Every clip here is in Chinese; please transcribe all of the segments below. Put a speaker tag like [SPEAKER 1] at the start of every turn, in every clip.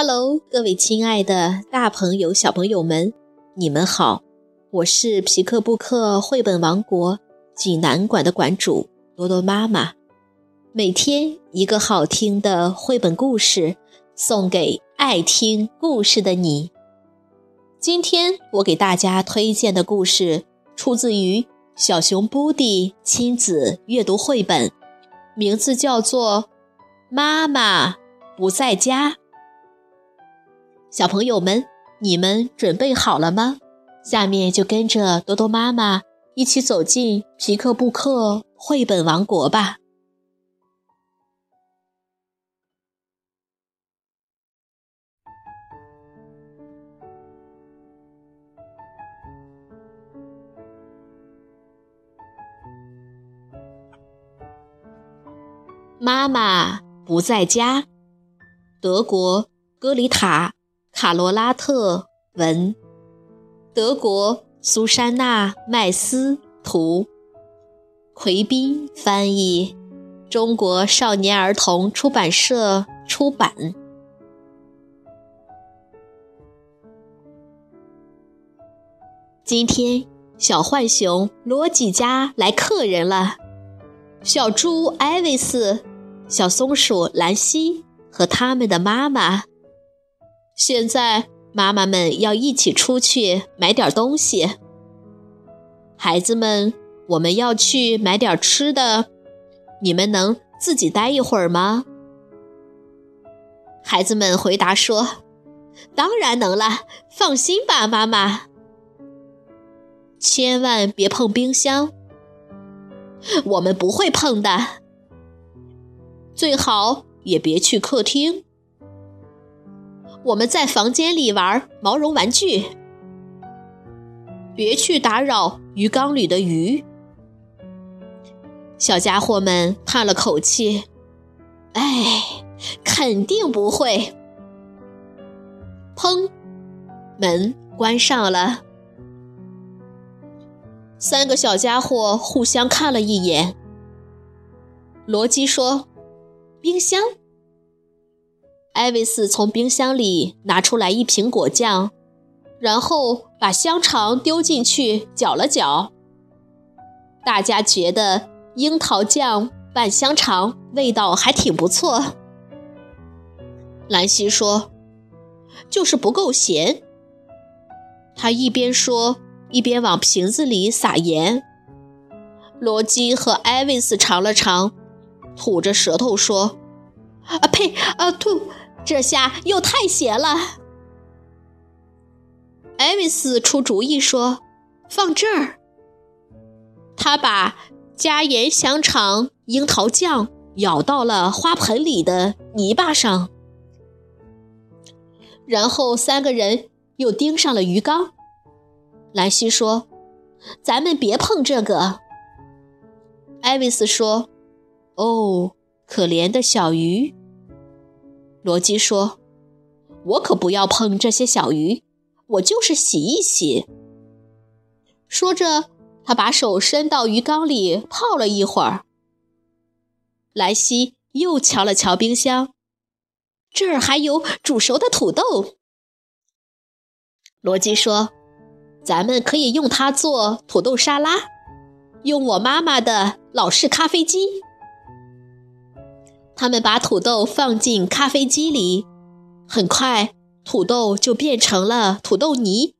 [SPEAKER 1] Hello，各位亲爱的大朋友、小朋友们，你们好！我是皮克布克绘本王国济南馆的馆主多多妈妈。每天一个好听的绘本故事，送给爱听故事的你。今天我给大家推荐的故事，出自于小熊布迪亲子阅读绘本，名字叫做《妈妈不在家》。小朋友们，你们准备好了吗？下面就跟着多多妈妈一起走进皮克布克绘本王国吧。妈妈不在家，德国戈里塔。卡罗拉特文，德国苏珊娜麦斯图，奎斌翻译，中国少年儿童出版社出版。今天小浣熊罗吉家来客人了，小猪艾维斯、小松鼠兰西和他们的妈妈。现在妈妈们要一起出去买点东西。孩子们，我们要去买点吃的，你们能自己待一会儿吗？孩子们回答说：“当然能了，放心吧，妈妈。千万别碰冰箱，我们不会碰的。最好也别去客厅。”我们在房间里玩毛绒玩具，别去打扰鱼缸里的鱼。小家伙们叹了口气：“哎，肯定不会。”砰，门关上了。三个小家伙互相看了一眼。罗基说：“冰箱。”艾维斯从冰箱里拿出来一瓶果酱，然后把香肠丢进去搅了搅。大家觉得樱桃酱拌香肠味道还挺不错。兰西说：“就是不够咸。”他一边说一边往瓶子里撒盐。罗基和艾维斯尝了尝，吐着舌头说：“啊呸！啊吐！”这下又太咸了。艾维斯出主意说：“放这儿。”他把加盐香肠樱桃酱舀到了花盆里的泥巴上，然后三个人又盯上了鱼缸。兰西说：“咱们别碰这个。”艾维斯说：“哦，可怜的小鱼。”罗基说：“我可不要碰这些小鱼，我就是洗一洗。”说着，他把手伸到鱼缸里泡了一会儿。莱西又瞧了瞧冰箱，这儿还有煮熟的土豆。罗基说：“咱们可以用它做土豆沙拉，用我妈妈的老式咖啡机。”他们把土豆放进咖啡机里，很快土豆就变成了土豆泥。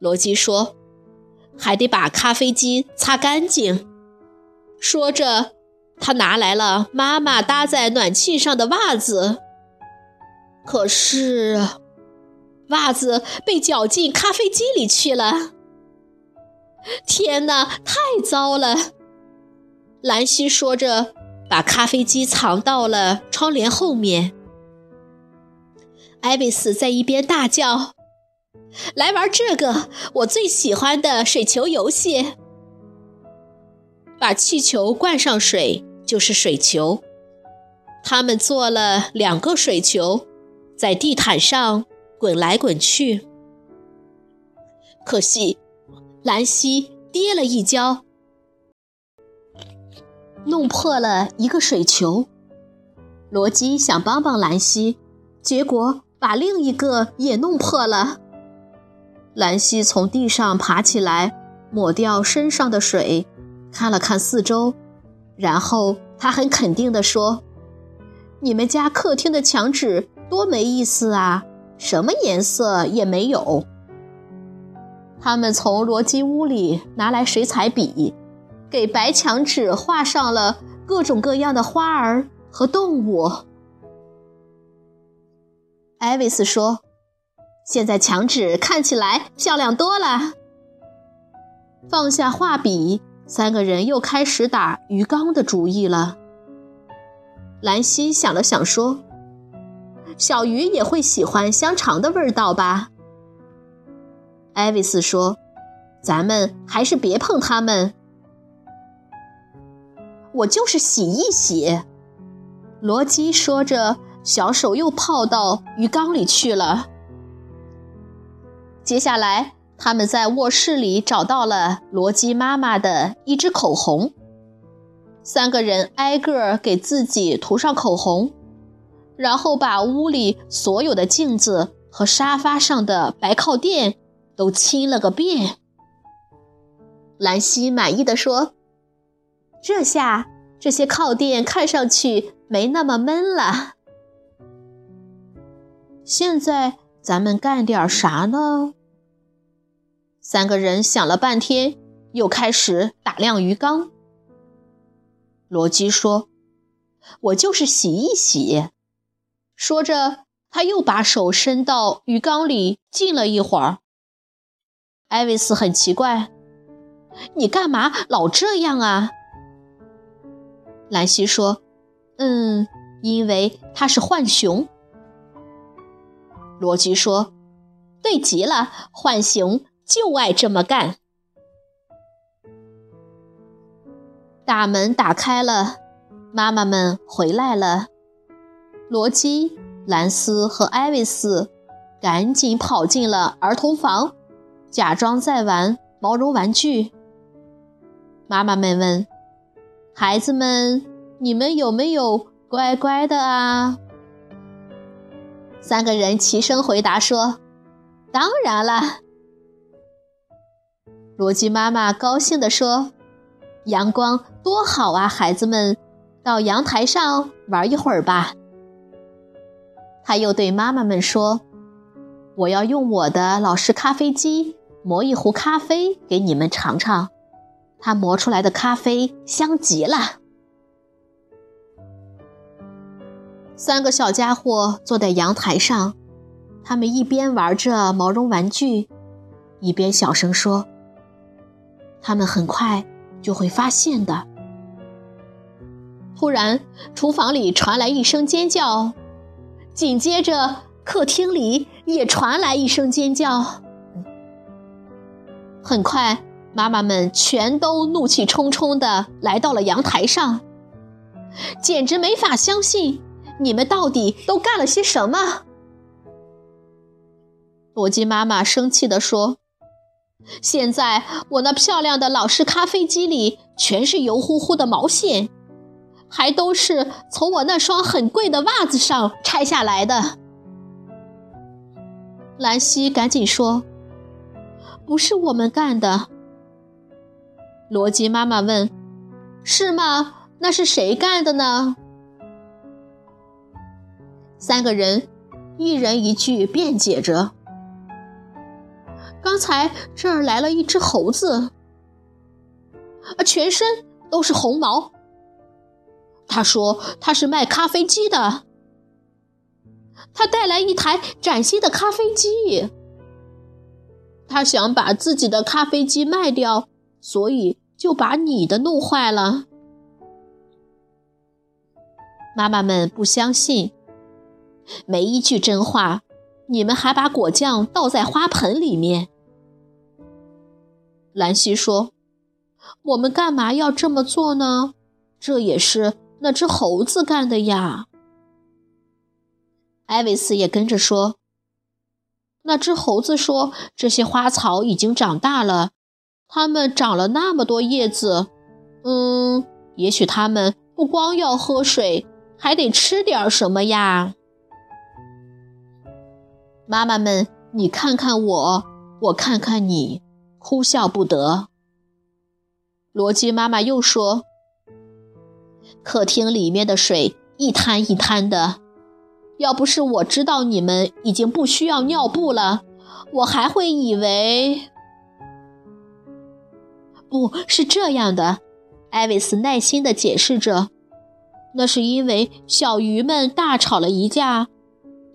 [SPEAKER 1] 罗基说：“还得把咖啡机擦干净。”说着，他拿来了妈妈搭在暖气上的袜子。可是，袜子被搅进咖啡机里去了。天哪，太糟了！兰西说着。把咖啡机藏到了窗帘后面。艾维斯在一边大叫：“来玩这个我最喜欢的水球游戏！把气球灌上水就是水球。”他们做了两个水球，在地毯上滚来滚去。可惜，兰西跌了一跤。弄破了一个水球，罗基想帮帮兰西，结果把另一个也弄破了。兰溪从地上爬起来，抹掉身上的水，看了看四周，然后他很肯定地说：“你们家客厅的墙纸多没意思啊，什么颜色也没有。”他们从罗基屋里拿来水彩笔，给白墙纸画上了各种各样的花儿和动物。艾维斯说：“现在墙纸看起来漂亮多了。”放下画笔，三个人又开始打鱼缸的主意了。兰西想了想说：“小鱼也会喜欢香肠的味道吧？”艾维斯说：“咱们还是别碰它们。”我就是洗一洗。”罗基说着。小手又泡到鱼缸里去了。接下来，他们在卧室里找到了罗基妈妈的一支口红。三个人挨个给自己涂上口红，然后把屋里所有的镜子和沙发上的白靠垫都亲了个遍。兰西满意的说：“这下这些靠垫看上去没那么闷了。”现在咱们干点啥呢？三个人想了半天，又开始打量鱼缸。罗基说：“我就是洗一洗。”说着，他又把手伸到鱼缸里浸了一会儿。艾维斯很奇怪：“你干嘛老这样啊？”兰西说：“嗯，因为他是浣熊。”罗辑说：“对极了，浣熊就爱这么干。”大门打开了，妈妈们回来了。罗基、兰斯和艾维斯赶紧跑进了儿童房，假装在玩毛绒玩具。妈妈们问：“孩子们，你们有没有乖乖的啊？”三个人齐声回答说：“当然了。”罗辑妈妈高兴地说：“阳光多好啊，孩子们，到阳台上玩一会儿吧。”他又对妈妈们说：“我要用我的老式咖啡机磨一壶咖啡给你们尝尝，他磨出来的咖啡香极了。”三个小家伙坐在阳台上，他们一边玩着毛绒玩具，一边小声说：“他们很快就会发现的。”突然，厨房里传来一声尖叫，紧接着客厅里也传来一声尖叫。很快，妈妈们全都怒气冲冲地来到了阳台上，简直没法相信。你们到底都干了些什么？罗基妈妈生气地说：“现在我那漂亮的老式咖啡机里全是油乎乎的毛线，还都是从我那双很贵的袜子上拆下来的。”兰西赶紧说：“不是我们干的。”罗基妈妈问：“是吗？那是谁干的呢？”三个人，一人一句辩解着。刚才这儿来了一只猴子，啊，全身都是红毛。他说他是卖咖啡机的，他带来一台崭新的咖啡机，他想把自己的咖啡机卖掉，所以就把你的弄坏了。妈妈们不相信。没一句真话，你们还把果酱倒在花盆里面。兰西说：“我们干嘛要这么做呢？这也是那只猴子干的呀。”艾维斯也跟着说：“那只猴子说，这些花草已经长大了，它们长了那么多叶子，嗯，也许它们不光要喝水，还得吃点什么呀。”妈妈们，你看看我，我看看你，哭笑不得。罗基妈妈又说：“客厅里面的水一滩一滩的，要不是我知道你们已经不需要尿布了，我还会以为……不是这样的。”艾维斯耐心地解释着：“那是因为小鱼们大吵了一架。”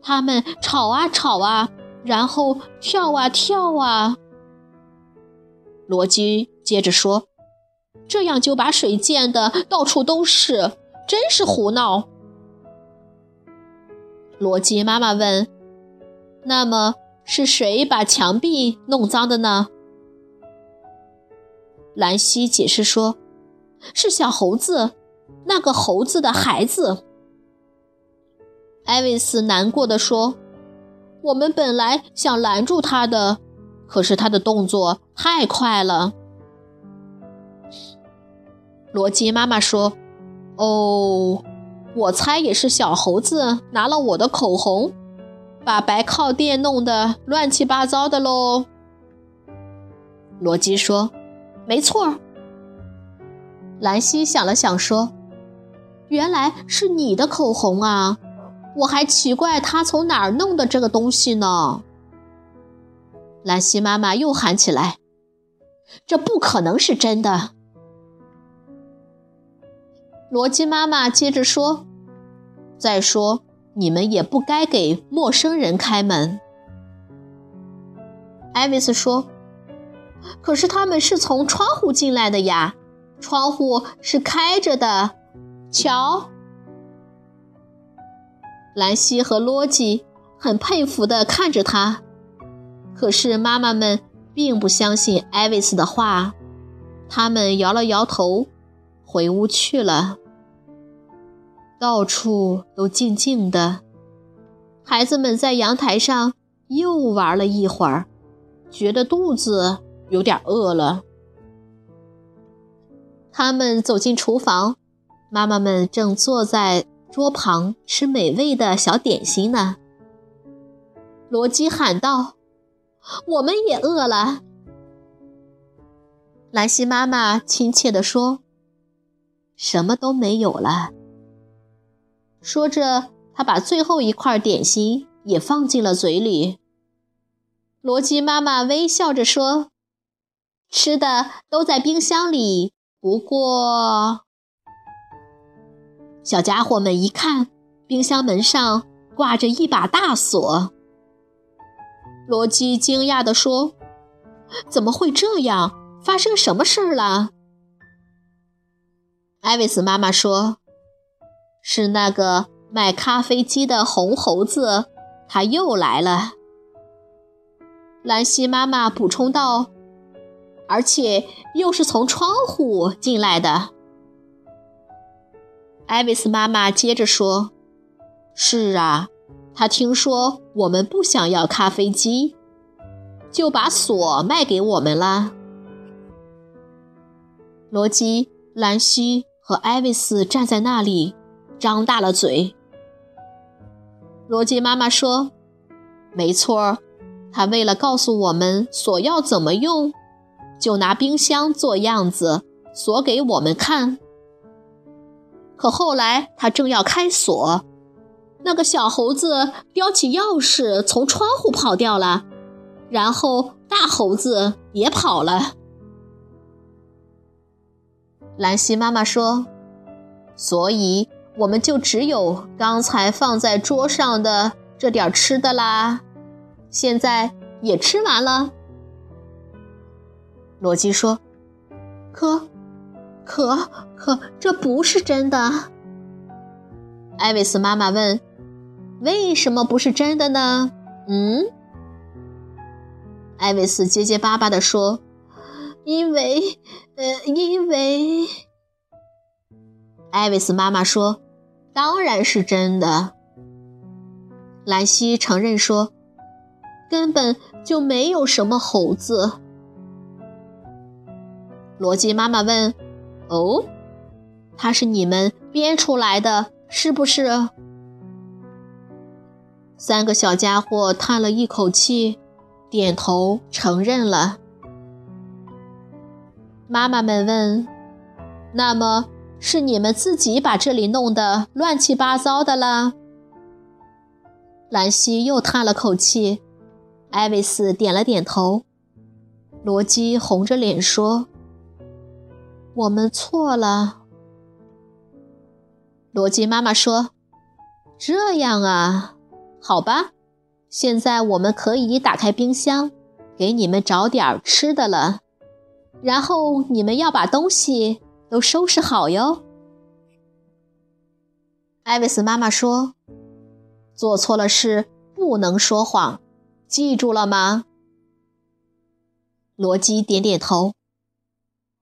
[SPEAKER 1] 他们吵啊吵啊，然后跳啊跳啊。罗基接着说：“这样就把水溅得到处都是，真是胡闹。”罗基妈妈问：“那么是谁把墙壁弄脏的呢？”兰西解释说：“是小猴子，那个猴子的孩子。”艾维斯难过的说：“我们本来想拦住他的，可是他的动作太快了。”罗基妈妈说：“哦，我猜也是小猴子拿了我的口红，把白靠垫弄得乱七八糟的喽。”罗基说：“没错。”兰西想了想说：“原来是你的口红啊。”我还奇怪他从哪儿弄的这个东西呢。兰西妈妈又喊起来：“这不可能是真的！”罗基妈妈接着说：“再说，你们也不该给陌生人开门。”艾维斯说：“可是他们是从窗户进来的呀，窗户是开着的，瞧。”兰西和罗基很佩服地看着他，可是妈妈们并不相信艾维斯的话，他们摇了摇头，回屋去了。到处都静静的，孩子们在阳台上又玩了一会儿，觉得肚子有点饿了。他们走进厨房，妈妈们正坐在。桌旁吃美味的小点心呢。罗基喊道：“我们也饿了。”兰西妈妈亲切地说：“什么都没有了。”说着，她把最后一块点心也放进了嘴里。罗基妈妈微笑着说：“吃的都在冰箱里，不过……”小家伙们一看，冰箱门上挂着一把大锁。罗基惊讶地说：“怎么会这样？发生什么事儿了？”艾维斯妈妈说：“是那个卖咖啡机的红猴子，他又来了。”兰西妈妈补充道：“而且又是从窗户进来的。”艾维斯妈妈接着说：“是啊，他听说我们不想要咖啡机，就把锁卖给我们了。”罗基、兰西和艾维斯站在那里，张大了嘴。罗基妈妈说：“没错，他为了告诉我们锁要怎么用，就拿冰箱做样子锁给我们看。”可后来，他正要开锁，那个小猴子叼起钥匙从窗户跑掉了，然后大猴子也跑了。兰西妈妈说：“所以我们就只有刚才放在桌上的这点吃的啦，现在也吃完了。”罗基说：“可。”可可，这不是真的。艾维斯妈妈问：“为什么不是真的呢？”嗯，艾维斯结结巴巴地说：“因为，呃，因为……”艾维斯妈妈说：“当然是真的。”兰西承认说：“根本就没有什么猴子。”罗基妈妈问。哦，他是你们编出来的，是不是？三个小家伙叹了一口气，点头承认了。妈妈们问：“那么是你们自己把这里弄得乱七八糟的了？”兰西又叹了口气，艾维斯点了点头。罗基红着脸说：“我们错了。”罗基妈妈说：“这样啊，好吧，现在我们可以打开冰箱，给你们找点吃的了。然后你们要把东西都收拾好哟。”艾维斯妈妈说。做错了事不能说谎，记住了吗？罗基点点头。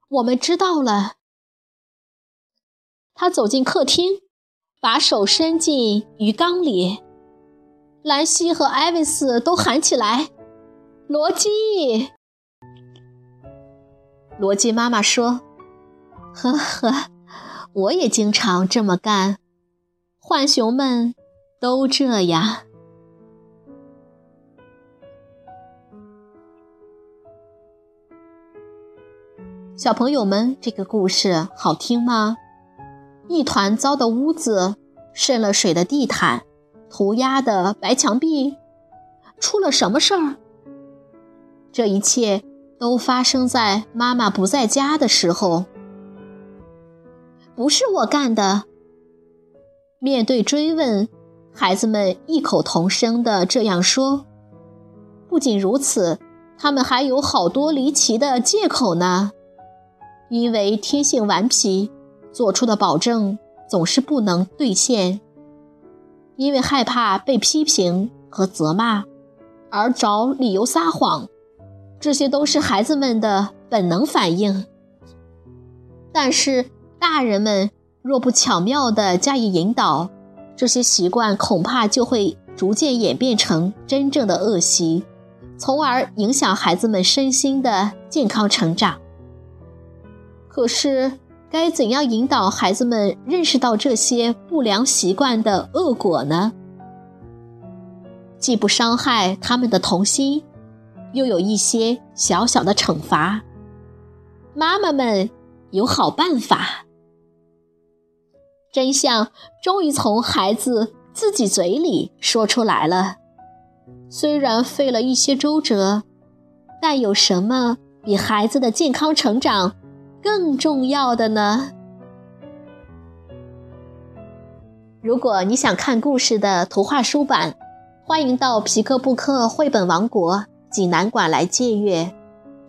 [SPEAKER 1] 我们知道了。他走进客厅，把手伸进鱼缸里。兰西和艾维斯都喊起来：“罗基！”罗基妈妈说：“呵呵，我也经常这么干。”浣熊们。都这样，小朋友们，这个故事好听吗？一团糟的屋子，渗了水的地毯，涂鸦的白墙壁，出了什么事儿？这一切都发生在妈妈不在家的时候。不是我干的。面对追问。孩子们异口同声地这样说。不仅如此，他们还有好多离奇的借口呢。因为天性顽皮，做出的保证总是不能兑现；因为害怕被批评和责骂，而找理由撒谎。这些都是孩子们的本能反应。但是，大人们若不巧妙地加以引导，这些习惯恐怕就会逐渐演变成真正的恶习，从而影响孩子们身心的健康成长。可是，该怎样引导孩子们认识到这些不良习惯的恶果呢？既不伤害他们的童心，又有一些小小的惩罚。妈妈们有好办法。真相终于从孩子自己嘴里说出来了，虽然费了一些周折，但有什么比孩子的健康成长更重要的呢？如果你想看故事的图画书版，欢迎到皮克布克绘本王国济南馆来借阅，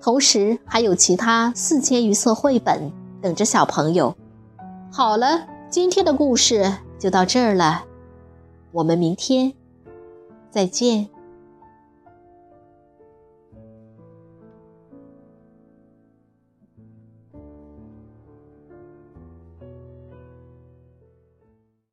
[SPEAKER 1] 同时还有其他四千余册绘本等着小朋友。好了。今天的故事就到这儿了，我们明天再见。